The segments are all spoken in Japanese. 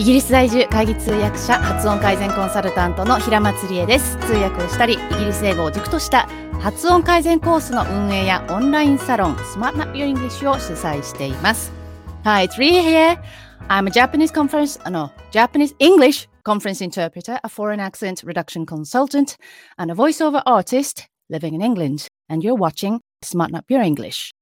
イギリス在住会議通訳者発音改善コンサルタントの平松理恵です通訳をしたりイギリス英語を軸とした発音改善コースの運営やオンラインサロン Smart Map Your English を主催しています Hi, it's Ria here I'm a Japanese conference, uh, no, Japanese English conference interpreter, a foreign accent reduction consultant, and a voiceover artist living in England. And you're watching Smart Up Your English.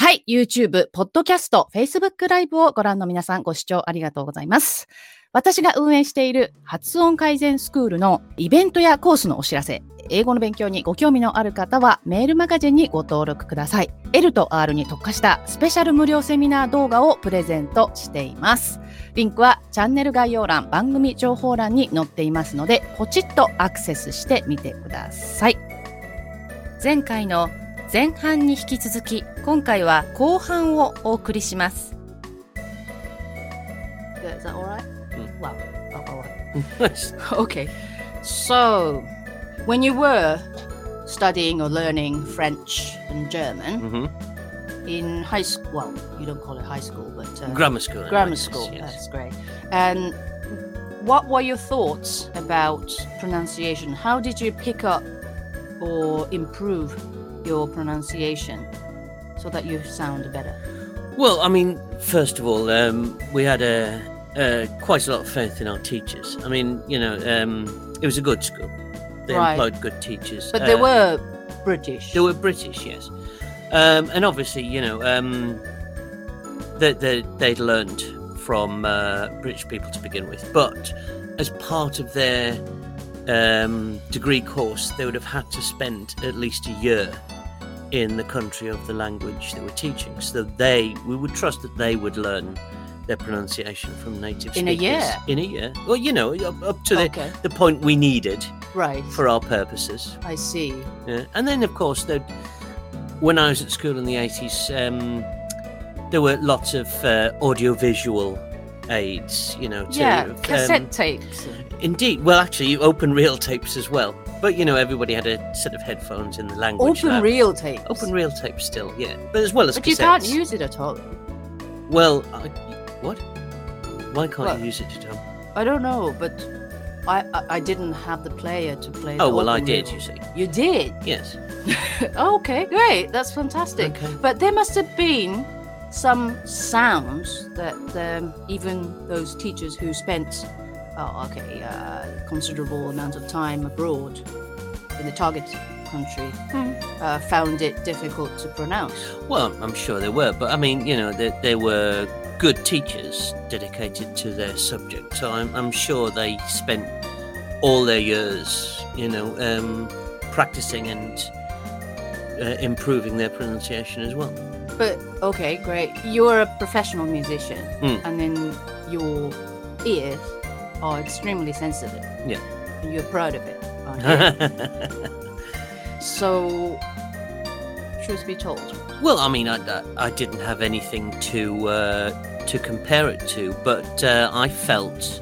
はい、YouTube、ポッドキャスト、Facebook ライブをご覧の皆さんご視聴ありがとうございます。私が運営している発音改善スクールのイベントやコースのお知らせ、英語の勉強にご興味のある方はメールマガジンにご登録ください。L と R に特化したスペシャル無料セミナー動画をプレゼントしています。リンクはチャンネル概要欄、番組情報欄に載っていますので、ポチッとアクセスしてみてください。前回の前半に引き続き、今回は後半をお送りします。Is that alright? Well, alright. Okay. So, when you were studying or learning French and German hmm in high school, well, you don't call it high school, but uh, Grammar school. in grammar that sense, school. yes. That's great. And what were your thoughts about pronunciation? How did you pick up or improve your pronunciation so that you sound better? Well, I mean, first of all, um, we had a, a quite a lot of faith in our teachers. I mean, you know, um, it was a good school. They Right. employed good teachers. But they Uh, were British. They were British, yes. Um, and obviously, you know, um, they, they, they'd learned from uh, British people to begin with. But as part of their um, degree course, they would have had to spend at least a year in the country of the language they were teaching. So they, we would trust that they would learn their pronunciation from native In a year? In a year. Well, you know, up, up to Okay. the, the point we needed Right. for our purposes. I see. Yeah. And then, of course, when I was at school in the 80s, um, there were lots of uh, audiovisual aids, you know. To, yeah, um, cassette tapes. indeed. Well, actually, you open reel tapes as well. But, you know, everybody had a set of headphones in the language. Open lab. reel tapes. Open reel tapes still, yeah. But as well as But you can't cassettes. use it at all. Well, I, what? Why can't Well- you use it at home? I don't know, but I I, I didn't have the player to play. Oh, the well, I open did, reel. you see. You did. Yes. okay, great. That's fantastic. Okay. But there must have been some sounds that um, even those teachers who spent, oh, okay, uh, considerable amount of time abroad in the target country uh, found it difficult to pronounce. Well, I'm sure they were, but I mean, you know, there, there were good teachers dedicated to their subject, so I'm, I'm sure they spent all their years, you know, um, practicing and uh, improving their pronunciation as well. But okay, great. You're a professional musician, Mm. and then your ears are extremely sensitive. Yeah. And you're proud of it, so, truth be told, well, I mean, I, I- I didn't have anything to uh, to compare it to, but uh, I felt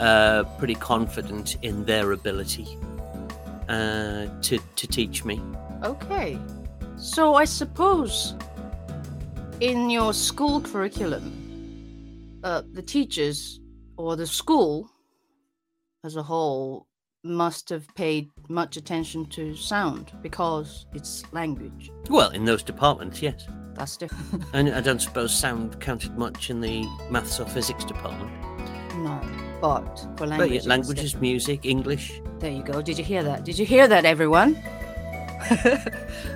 uh, pretty confident in their ability uh, to to teach me. okay. So I suppose in your school curriculum, uh, the teachers or the school as a whole must have paid much attention to sound because it's language. Well, in those departments, yes. That's different. And I don't suppose sound counted much in the maths or physics department. no, but for But yeah, languages, music, English. There you go. Did you hear that? Did you hear that, everyone?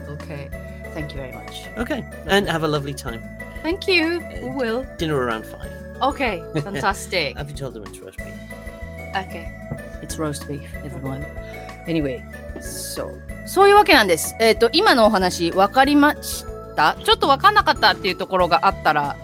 okay. Thank you very much. Okay. And have a lovely time. Thank you. We will. Dinner around five. Okay. Fantastic. You told them it's roast beef? Okay. It's roast beef, everyone. Anyway, so そういうわけなんです。えっ、と、今のお話、わかりましたちょっとわかんなかったっていうところがあったら、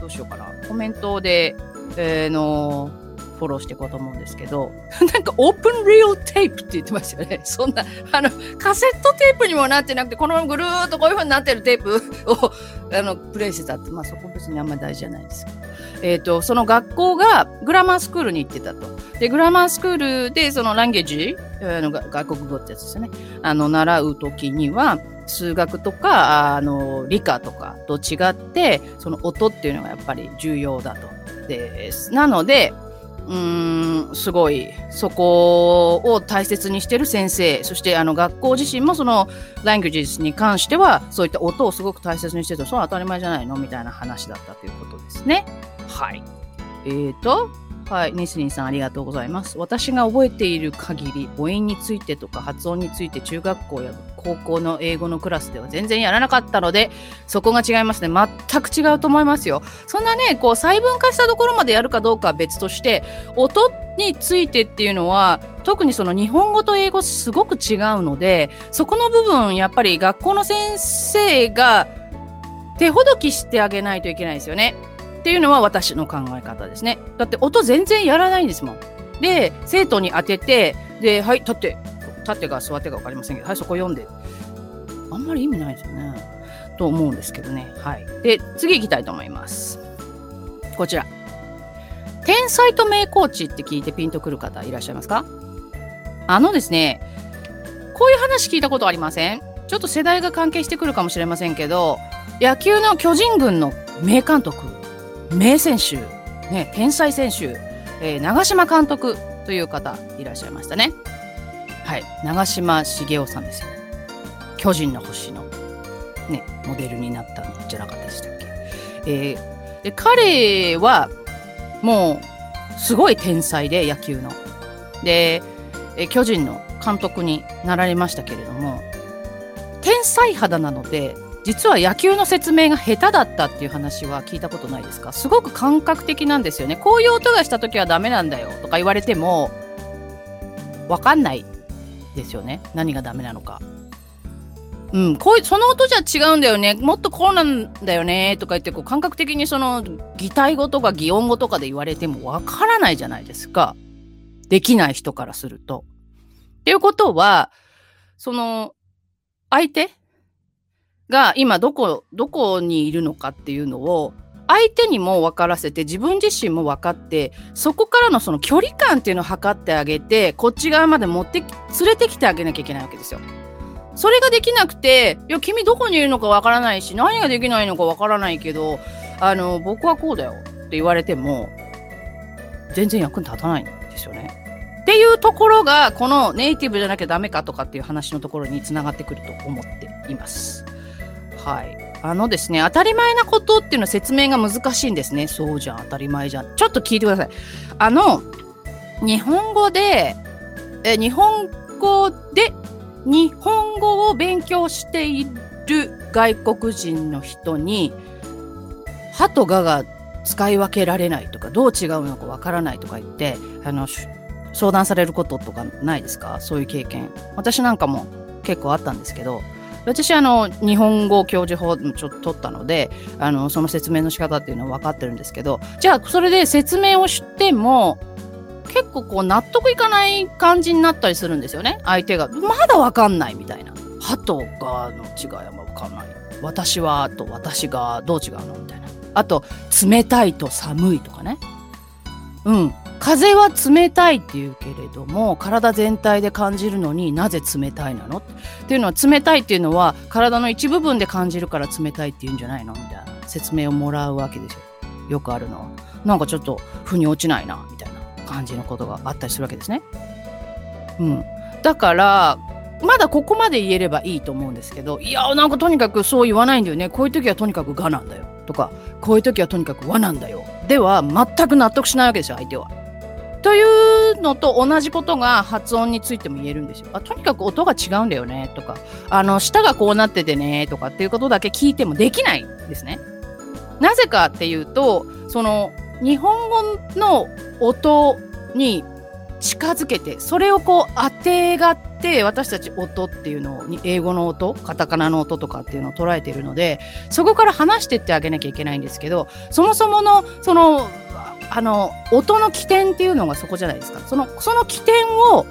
どうしようかな。コメントで、えーの、フォローしていこうと思うんですけど、なんか、オープンリールテープって言ってましたよね。そんな、あの、カセットテープにもなってなくて、このままぐるーっとこういう風になってるテープ を、あの、プレイしてたって、まあそこ別にあんまり大事じゃないですけど。えっ、と、その学校がグラマースクールに行ってたと。で、グラマースクールでそのランゲージ、あの外国語ってやつですよね。あの、習うときには、数学とか、あの、理科とかと違って、その音っていうのがやっぱり重要だと。です。なので、うーんすごいそこを大切にしてる先生そしてあの学校自身もその languages に関してはそういった音をすごく大切にしてるとそれは当たり前じゃないの？みたいな話だったということですね。はい。えーとはい、ネスリンさんありがとうございます。私が覚えている限り、母音についてとか発音について中学校や高校の英語のクラスでは全然やらなかったので、そこが違いますね。全く違うと思いますよ。そんなね、こう細分化したところまでやるかどうかは別として、音についてっていうのは、特にその日本語と英語すごく違うので、そこの部分、やっぱり学校の先生が手ほどきしてあげないといけないですよね。っていうのは私の考え方ですね。だって音全然やらないんですもん。で、生徒に当てて、で、はい、立って、立ってか座ってか分かりませんけど、はい、そこ読んで。あんまり意味ないですよね。と思うんですけどね。はい。で、次行きたいと思います。こちら。天才と名コーチって聞いてピンとくる方いらっしゃいますか？あのですね、こういう話聞いたことありません？ちょっと世代が関係してくるかもしれませんけど、野球の巨人軍の名監督名選手、ね、天才選手、えー、長嶋監督という方いらっしゃいましたね。はい、長嶋茂雄さんですよ。巨人の星の、ね、モデルになったんじゃなかったでしたっけ。えー、で彼はもうすごい天才で野球の。で、え巨人の監督になられましたけれども天才肌なので実は野球の説明が下手だったっていう話は聞いたことないですか？すごく感覚的なんですよね。こういう音がした時はダメなんだよとか言われても分かんないですよね。何がダメなのか。うん、こういうその音じゃ違うんだよね。もっとこうなんだよねとか言ってこう感覚的にその擬態語とか擬音語とかで言われても分からないじゃないですか。できない人からすると。っていうことは、その相手が今どこ、どこにいるのかっていうのを相手にも分からせて自分自身も分かってそこからのその距離感っていうのを測ってあげてこっち側まで持って連れてきてあげなきゃいけないわけですよ。それができなくていや君どこにいるのか分からないし何ができないのか分からないけどあの僕はこうだよって言われても全然役に立たないんですよね。っていうところがこのネイティブじゃなきゃダメかとかっていう話のところにつながってくると思っています。はい。あのですね、当たり前なことっていうのは説明が難しいんですね。そうじゃん、当たり前じゃん。ちょっと聞いてください。あの、日本語で、え日本語で、日本語を勉強している外国人の人に、歯とがが使い分けられないとか、どう違うのかわからないとか言って、あの、相談されることとかないですか？そういう経験。私なんかも結構あったんですけど、私あの日本語教授法ちょっと取ったのであのその説明の仕方っていうのは分かってるんですけどじゃあそれで説明をしても結構こう納得いかない感じになったりするんですよね相手が。まだ分かんないみたいな。歯とがの違いは分かんない。私はと私がどう違うのみたいな。あと冷たいと寒いとかね。うん。風は冷たいっていうけれども体全体で感じるのになぜ冷たいなの？っていうのは冷たいっていうのは体の一部分で感じるから冷たいっていうんじゃないの？みたいな説明をもらうわけですよよくあるのは。なんかちょっと腑に落ちないなみたいな感じのことがあったりするわけですね。うん。だからまだここまで言えればいいと思うんですけどいやなんかとにかくそう言わないんだよね。こういう時はとにかくがなんだよ。とかこういう時はとにかく和なんだよ。では全く納得しないわけですよ相手は。というのと同じことが発音についても言えるんですよ。あとにかく音が違うんだよねとか、あの、舌がこうなっててねとかっていうことだけ聞いてもできないんですね。なぜかっていうと、その、日本語の音に近づけて、それをこう当てがって、私たち音っていうのを、英語の音、カタカナの音とかっていうのを捉えているので、そこから話してってあげなきゃいけないんですけど、そもそもの、その、あの音の起点っていうのがそこじゃないですかそのその起点を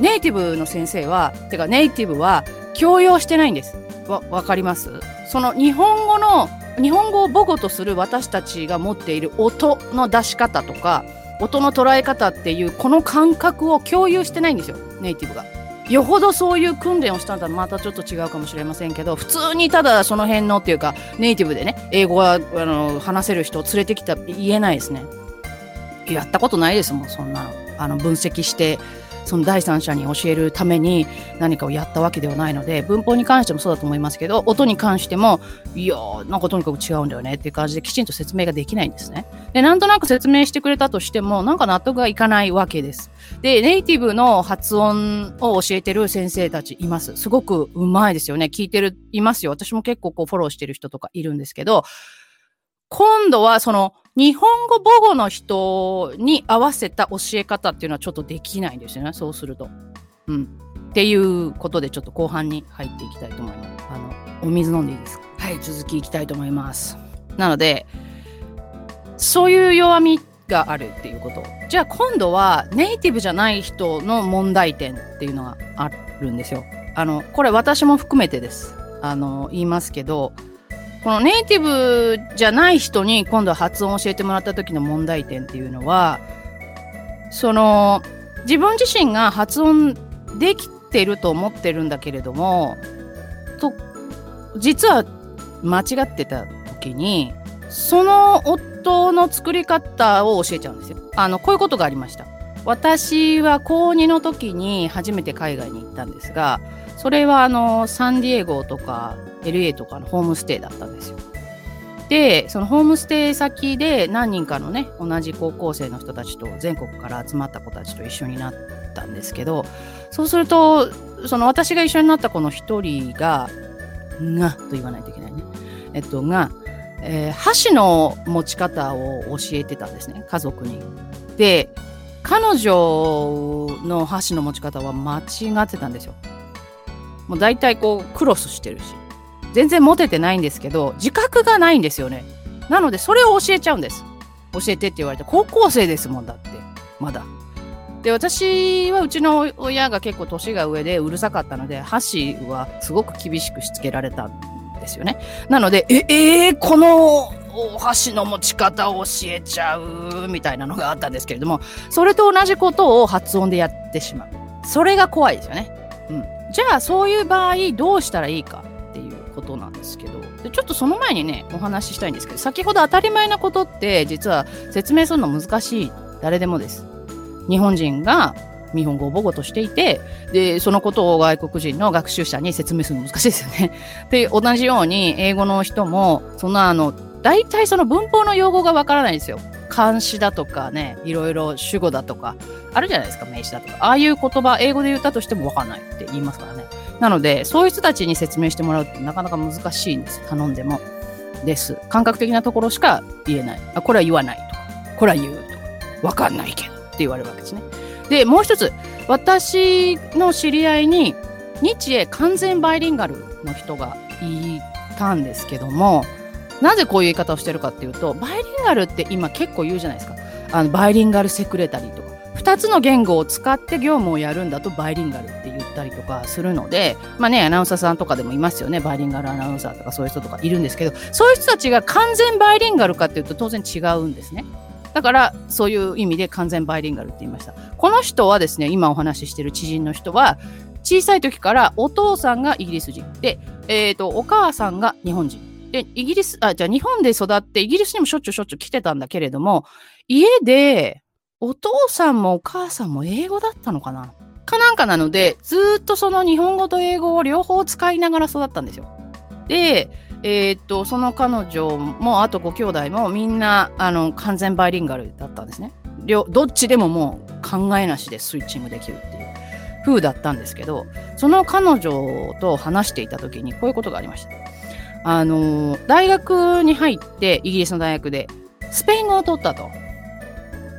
ネイティブの先生はてかネイティブは強要してないんですわ分かります？その日本語の日本語を母語とする私たちが持っている音の出し方とか音の捉え方っていうこの感覚を共有してないんですよネイティブが。よほどそういう訓練をしたんだらまたちょっと違うかもしれませんけど普通にただその辺のっていうかネイティブでね英語はあの話せる人を連れてきた言えないですね。やったことないですもんそんなのあの分析してその第三者に教えるために何かをやったわけではないので文法に関してもそうだと思いますけど音に関してもいやーなんかとにかく違うんだよねっていう感じできちんと説明ができないんですね。でなんとなく説明してくれたとしてもなんか納得がいかないわけです。でネイティブの発音を教えてる先生たちいます。すごくうまいですよね。聞いてるいますよ。私も結構こうフォローしてる人とかいるんですけど今度はその日本語母語の人に合わせた教え方っていうのはちょっとできないんですよね、そうすると。うん。っていうことでちょっと後半に入っていきたいと思います。あの、お水飲んでいいですか？はい、続きいきたいと思います。なので、そういう弱みがあるっていうこと。じゃあ今度はネイティブじゃない人の問題点っていうのがあるんですよ。あの、これ私も含めてです。あの、言いますけど、このネイティブじゃない人に今度発音を教えてもらった時の問題点っていうのはその自分自身が発音できてると思ってるんだけれどもと実は間違ってた時にその夫の作り方を教えちゃうんですよ。あのこういうことがありました。私は高2の時に初めて海外に行ったんですがそれはあのサンディエゴとか LA とかのホームステイだったんですよ。でそのホームステイ先で何人かのね同じ高校生の人たちと全国から集まった子たちと一緒になったんですけどそうするとその私が一緒になった子の一人が「が」と言わないといけないね。えっとが、えー、箸の持ち方を教えてたんですね家族に。で彼女の箸の持ち方は間違ってたんですよ。もう大体こうクロスしてるし全然モテてないんですけど自覚がないんですよね。なのでそれを教えちゃうんです。教えてって言われて高校生ですもんだって。まだ。で私はうちの親が結構年が上でうるさかったので箸はすごく厳しくしつけられたんですよね。なのでええー、このお箸の持ち方を教えちゃうみたいなのがあったんですけれどもそれと同じことを発音でやってしまう。それが怖いですよね、うん、じゃあそういう場合どうしたらいいか。ですけどでちょっとその前にねお話ししたいんですけど先ほど当たり前なことって実は説明するの難しい誰でもです日本人が日本語を母語としていてでそのことを外国人の学習者に説明するの難しいですよね。で同じように英語の人もそんなあの大体その文法の用語がわからないんですよ。漢詞だとかねいろいろ主語だとかあるじゃないですか名詞だとかああいう言葉英語で言ったとしてもわかんないって言いますからね。なので、そういう人たちに説明してもらうってなかなか難しいんです。頼んでも。です。感覚的なところしか言えない。あ、これは言わないとか、これは言うとか、わかんないけどって言われるわけですね。で、もう一つ、私の知り合いに、日英完全バイリンガルの人がいたんですけども、なぜこういう言い方をしてるかっていうと、バイリンガルって今結構言うじゃないですか。あのバイリンガルセクレタリーとか。2つの言語を使って業務をやるんだとバイリンガルったりとかするので、まあね、アナウンサーさんとかでもいますよね、バイリンガルアナウンサーとかそういう人とかいるんですけど、そういう人たちが完全バイリンガルかっていうと当然違うんですね。だから、そういう意味で完全バイリンガルって言いました。この人はですね、今お話ししてる知人の人は、小さい時からお父さんがイギリス人で、えーと、お母さんが日本人。で、イギリス、あ、じゃあ日本で育ってイギリスにもしょっちゅうしょっちゅう来てたんだけれども、家でお父さんもお母さんも英語だったのかな？かなんかなので、ずっとその日本語と英語を両方使いながら育ったんですよ。で、えー、っと、その彼女も、あとご兄弟もみんな、あの、完全バイリンガルだったんですね。両どっちでももう考えなしでスイッチングできるっていう風だったんですけど、その彼女と話していた時にこういうことがありました。あの、大学に入って、イギリスの大学で、スペイン語を取ったと。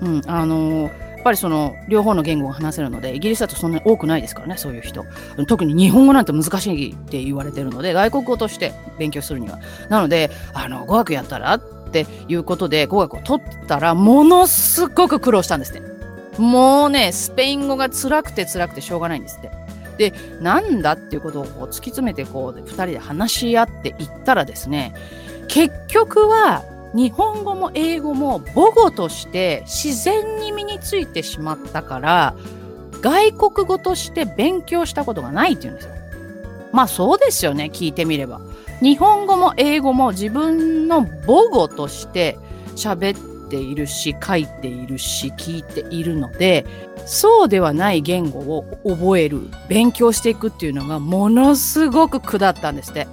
うん、あの、っぱりその両方の言語を話せるのでイギリスだとそんなに多くないですからねそういう人。特に日本語なんて難しいって言われてるので外国語として勉強するには。なのであの語学やったらっていうことで語学を取ったらものすごく苦労したんですねもうねスペイン語が辛くて辛くてしょうがないんですって。でなんだっていうことをこう突き詰めてこう2人で話し合っていったらですね結局は日本語も英語も母語として自然に身についてしまったから外国語として勉強したことがないって言うんですよ。まあそうですよね聞いてみれば。日本語も英語も自分の母語として喋っているし書いているし聞いているのでそうではない言語を覚える勉強していくっていうのがものすごく苦だったんですって。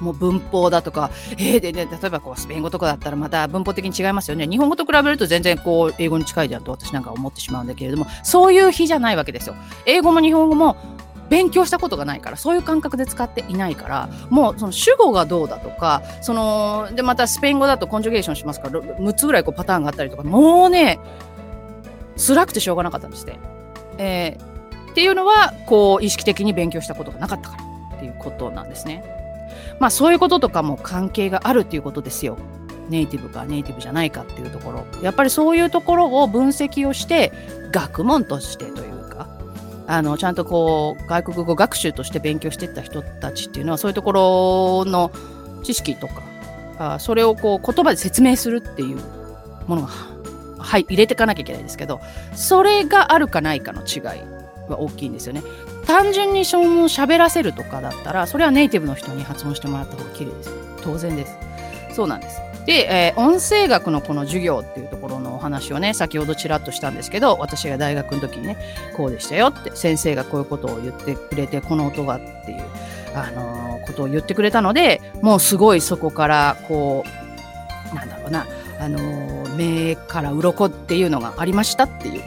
もう文法だとか、えー、でね、例えばこうスペイン語とかだったらまた文法的に違いますよね。日本語と比べると全然こう英語に近いじゃんと私なんか思ってしまうんだけれども、そういう日じゃないわけですよ。英語も日本語も勉強したことがないからそういう感覚で使っていないからもうその主語がどうだとかそのでまたスペイン語だとコンジュゲーションしますから6つぐらいこうパターンがあったりとかもうね辛くてしょうがなかったんですね。えー、っていうのはこう意識的に勉強したことがなかったからっていうことなんですね。まあそういうこととかも関係があるっていうことですよ。ネイティブかネイティブじゃないかっていうところやっぱりそういうところを分析をして学問としてというかあのちゃんとこう外国語学習として勉強してった人たちっていうのはそういうところの知識とかあそれをこう言葉で説明するっていうものが、はい、入れていかなきゃいけないですけどそれがあるかないかの違いは大きいんですよね。単純にその喋らせるとかだったらそれはネイティブの人に発音してもらった方が綺麗です。当然です。そうなんです。で、えー、音声学のこの授業っていうところのお話をね先ほどちらっとしたんですけど私が大学の時にねこうでしたよって先生がこういうことを言ってくれてこの音がっていう、あのー、ことを言ってくれたのでもうすごいそこからこうなんだろうな、あのー、目から鱗っていうのがありましたっていう、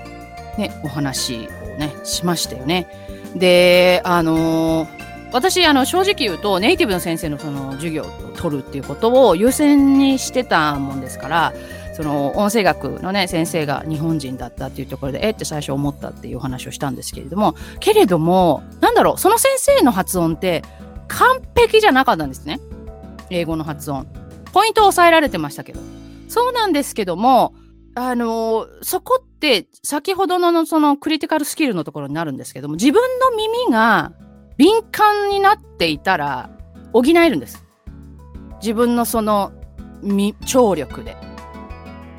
ね、お話ねしましたよね。であのー私あの正直言うとネイティブの先生のその授業を取るっていうことを優先にしてたもんですからその音声学のね先生が日本人だったっていうところでえって最初思ったっていうお話をしたんですけれどもけれどもなんだろうその先生の発音って完璧じゃなかったんですね。英語の発音。ポイントを抑えられてましたけど。そうなんですけどもあのそこって先ほどのそのクリティカルスキルのところになるんですけども自分の耳が敏感になっていたら補えるんです。自分のその聴力で。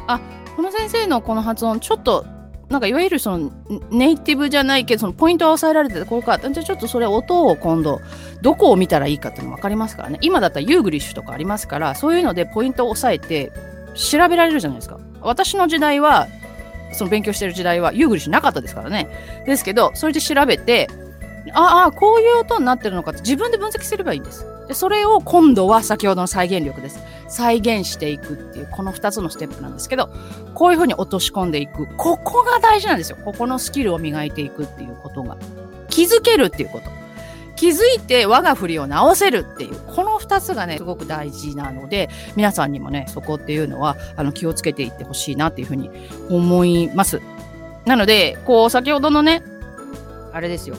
あ、この先生のこの発音ちょっとなんかいわゆるそのネイティブじゃないけどそのポイントは抑えられててこうかじゃあちょっとそれ音を今度どこを見たらいいかっていうの分かりますからね今だったら YouGlish とかありますからそういうのでポイントを押さえて調べられるじゃないですか私の時代はその勉強してる時代は YouGlish なかったですからねですけどそれで調べてああ、こういう音になってるのかって自分で分析すればいいんです。でそれを今度は先ほどの再現力です。再現していくっていう、この2つのステップなんですけど、こういうふうに落とし込んでいく。ここが大事なんですよ。ここのスキルを磨いていくっていうことが。気づけるっていうこと。気づいて我が振りを直せるっていう、この2つがね、すごく大事なので、皆さんにもね、そこっていうのは、あの、気をつけていってほしいなっていうふうに思います。なので、こう、先ほどのね、あれですよ。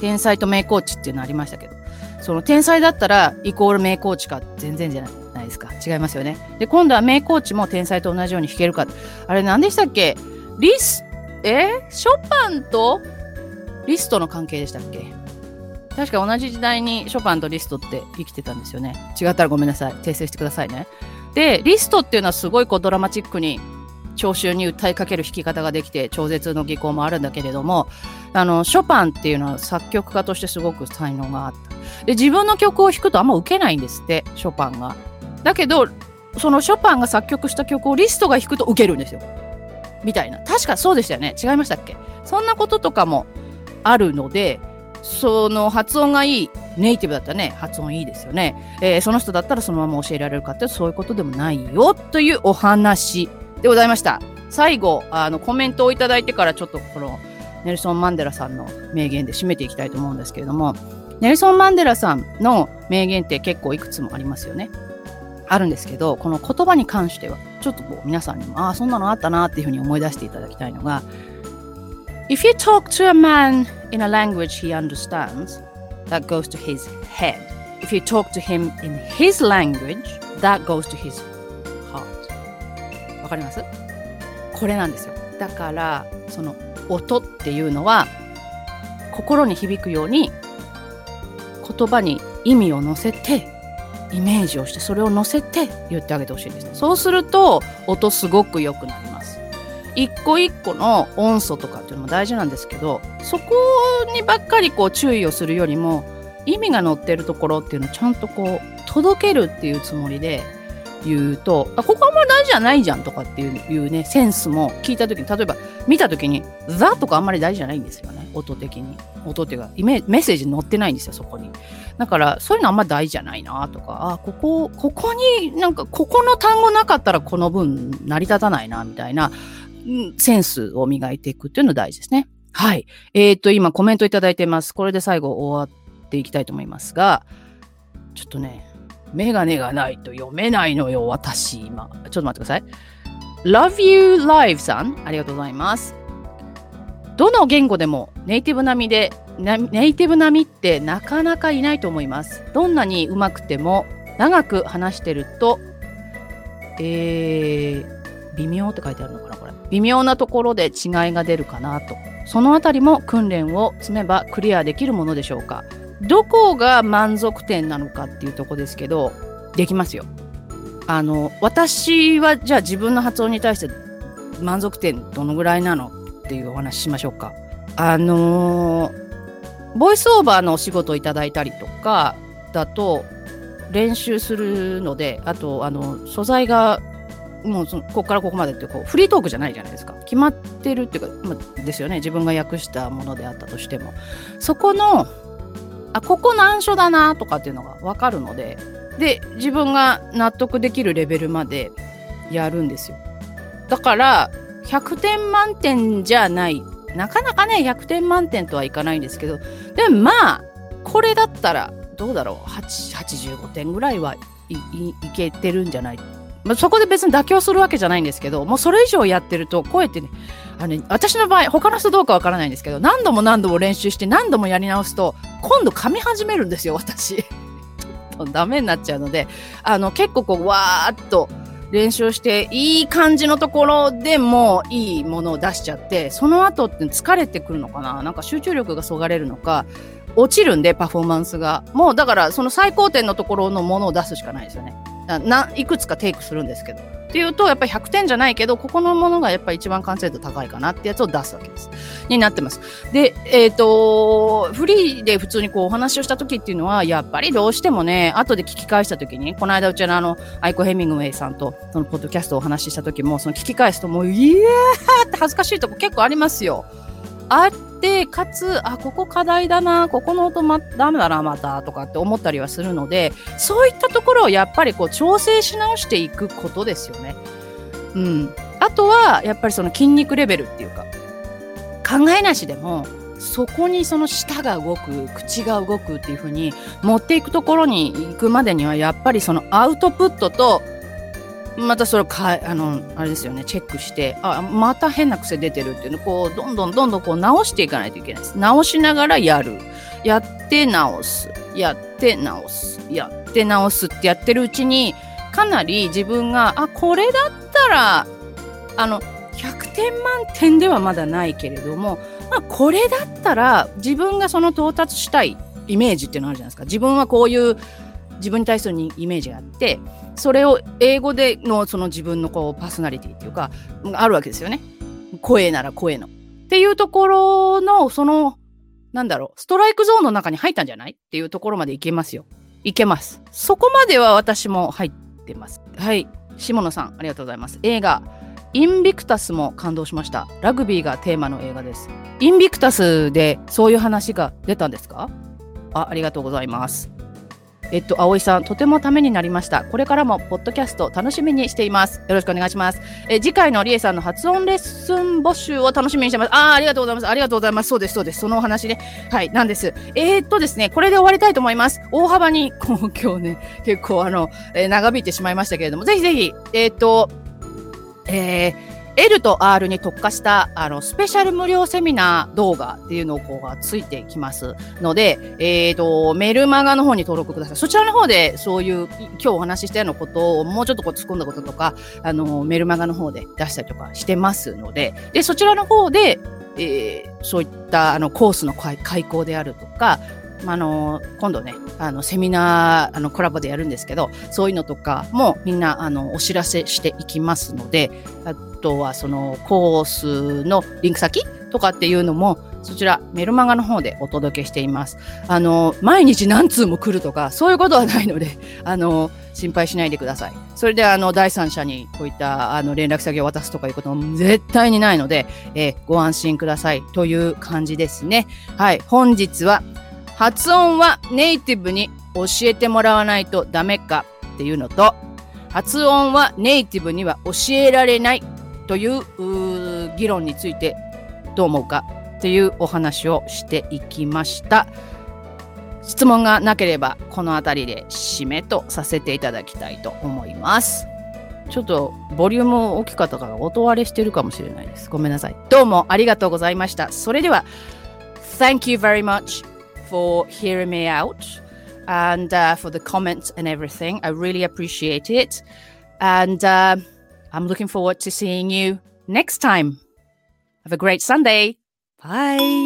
天才と名コーチっていうのありましたけど、その天才だったらイコール名コーチか全然じゃないですか。違いますよね。で、今度は名コーチも天才と同じように弾けるか。あれ何でしたっけ？リス、え？ショパンとリストの関係でしたっけ？確か同じ時代にショパンとリストって生きてたんですよね。違ったらごめんなさい。訂正してくださいね。で、リストっていうのはすごいこうドラマチックに聴衆に訴えかける弾き方ができて超絶の技巧もあるんだけれどもあのショパンっていうのは作曲家としてすごく才能があったで自分の曲を弾くとあんま受けないんですってショパンがだけどそのショパンが作曲した曲をリストが弾くと受けるんですよみたいな確かそうでしたよね違いましたっけ？そんなこととかもあるのでその発音がいいネイティブだったらね発音いいですよね、えー、その人だったらそのまま教えられるかってそういうことでもないよというお話でございました。最後、あの、コメントをいただいてからちょっとこの、ネルソン・マンデラさんの名言で締めていきたいと思うんですけれども、ネルソン・マンデラさんの名言って結構いくつもありますよね。あるんですけど、この言葉に関しては、ちょっとこう皆さんにも、ああ、そんなのあったなっていうふうに思い出していただきたいのが、If you talk to a man in a language he understands, that goes to his head. If you talk to him in his language, that goes to his heart. わかりますこれなんですよだからその音っていうのは心に響くように言葉に意味を乗せてイメージをしてそれを乗せて言ってあげてほしいんですねそうすると音すごく良くなります一個一個の音素とかっていうのも大事なんですけどそこにばっかりこう注意をするよりも意味が乗ってるところっていうのをちゃんとこう届けるっていうつもりで言うと、あ、ここあんまり大事じゃないじゃんとかっていうね、センスも聞いたときに、例えば見たときに、ザとかあんまり大事じゃないんですよね。音的に。音っていうか、メッセージ載ってないんですよ、そこに。だから、そういうのあんま大事じゃないなとか、あ、ここ、ここになんか、ここの単語なかったらこの分成り立たないな、みたいな、センスを磨いていくっていうの大事ですね。はい。えっ、ー、と、今コメントいただいてます。これで最後終わっていきたいと思いますが、ちょっとね、メガネがないと読めないのよ、私、今。ちょっと待ってください。Love You Live さん、ありがとうございます。どの言語でもネイティブ並みで、ネイティブ並みってなかなかいないと思います。どんなにうまくても長く話してると、えー、微妙って書いてあるのかな、微妙なところで違いが出るかなと。そのあたりも訓練を積めばクリアできるものでしょうか。どこが満足点なのかっていうとこですけど、できますよ。あの、私はじゃあ自分の発音に対して満足点どのぐらいなのっていうお話しましょうか。あのー、ボイスオーバーのお仕事をいただいたりとかだと練習するので、あと、あの、素材がもうそのここからここまでってこうフリートークじゃないじゃないですか。決まってるっていうか、まあ、ですよね。自分が訳したものであったとしても。そこのあここ難所だなとかっていうのが分かるので。で自分が納得できるレベルまでやるんですよ。だから100点満点じゃない。なかなかね100点満点とはいかないんですけど。でもまあこれだったらどうだろう。85点ぐらいはいいけてるんじゃないまあ、そこで別に妥協するわけじゃないんですけどもうそれ以上やってると声ってねあの私の場合他の人どうかわからないんですけど何度も何度も練習して何度もやり直すと今度噛み始めるんですよ私。ダメになっちゃうのであの結構こうわーっと練習していい感じのところでもいいものを出しちゃってその後って疲れてくるのかな？なんか集中力がそがれるのか落ちるんでパフォーマンスがもうだからその最高点のところのものを出すしかないですよね。ないくつかテイクするんですけど。っていうと、やっぱり100点じゃないけど、ここのものがやっぱり一番完成度高いかなってやつを出すわけです。になってます。で、えっ、ー、と、フリーで普通にこうお話をした時っていうのは、やっぱりどうしてもね、後で聞き返した時に、この間うちのあの、アイコ・ヘミングウェイさんと、そのポッドキャストをお話しした時も、その聞き返すともう、いやーって恥ずかしいとこ結構ありますよ。あってかつあここ課題だなここの音、ま、ダメだなまたとかって思ったりはするのでそういったところをやっぱりこう調整し直していくことですよね。うん、あとはやっぱりその筋肉レベルっていうか考えなしでもそこにその舌が動く口が動くっていう風に持っていくところに行くまでにはやっぱりそのアウトプットとまたそれをかあのあれですよねチェックしてあまた変な癖出てるっていうのをこうどんどんどんどんこう直していかないといけないです。直しながらやる。やって直す。やって直す。やって直すってやってるうちにかなり自分があこれだったらあの100点満点ではまだないけれども、まあ、これだったら自分がその到達したいイメージっていうのあるじゃないですか。自分はこういう自分に対するイメージがあってそれを英語でのその自分のこうパーソナリティっていうかあるわけですよね。声なら声の。っていうところのそのなんだろうストライクゾーンの中に入ったんじゃない？っていうところまでいけますよ。いけます。そこまでは私も入ってます。はい。下野さんありがとうございます。映画インビクタスも感動しました。ラグビーがテーマの映画です。インビクタスでそういう話が出たんですか？あありがとうございます。えっと、葵さん、とてもためになりました。これからも、ポッドキャスト楽しみにしています。よろしくお願いします。え次回のりえさんの発音レッスン募集を楽しみにしてます。ああ、ありがとうございます。ありがとうございます。そうです、そうです。そのお話ね。はい、なんです。えー、っとですね、これで終わりたいと思います。大幅に、こう、今日ね、結構、あの、えー、長引いてしまいましたけれども、ぜひぜひ、えー、っと、えー、L と R に特化したあのスペシャル無料セミナー動画っていうのをこうがついてきますので、えーと、メルマガの方に登録ください。そちらの方でそういう今日お話ししたようなことをもうちょっとこう突っ込んだこととかあのメルマガの方で出したりとかしてますのででそちらの方で、えー、そういったあのコースの開講であるとかあの今度ねあのセミナーあのコラボでやるんですけどそういうのとかもみんなあのお知らせしていきますのであとはそのコースのリンク先とかっていうのもそちらメルマガの方でお届けしています。あの毎日何通も来るとかそういうことはないのであの心配しないでください。それであの第三者にこういったあの連絡先を渡すとかいうことも絶対にないので、えーご安心くださいという感じですね。はい。本日は発音はネイティブに教えてもらわないとダメかっていうのと発音はネイティブには教えられないという議論についてどう思うかっていうお話をしていきました。質問がなければこの辺りで締めとさせていただきたいと思います。ちょっとボリューム大きかったから音割れしてるかもしれないです。ごめんなさい。どうもありがとうございました。それでは Thank you very much for hearing me out and uh, for the comments and everything. I really appreciate it. And uh, I'm looking forward to seeing you next time. Have a great Sunday. Bye.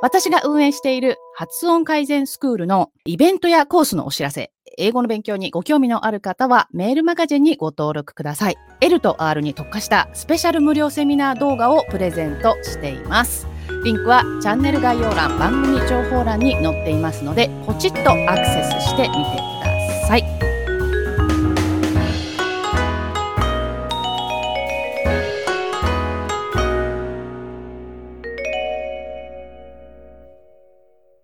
私が運営している発音改善スクールのイベントやコースのお知らせ、英語の勉強にご興味のある方はメールマガジンにご登録ください。L と R に特化したスペシャル無料セミナー動画をプレゼントしています。リンクはチャンネル概要欄、番組情報欄に載っていますので、ポチッとアクセスしてみてください。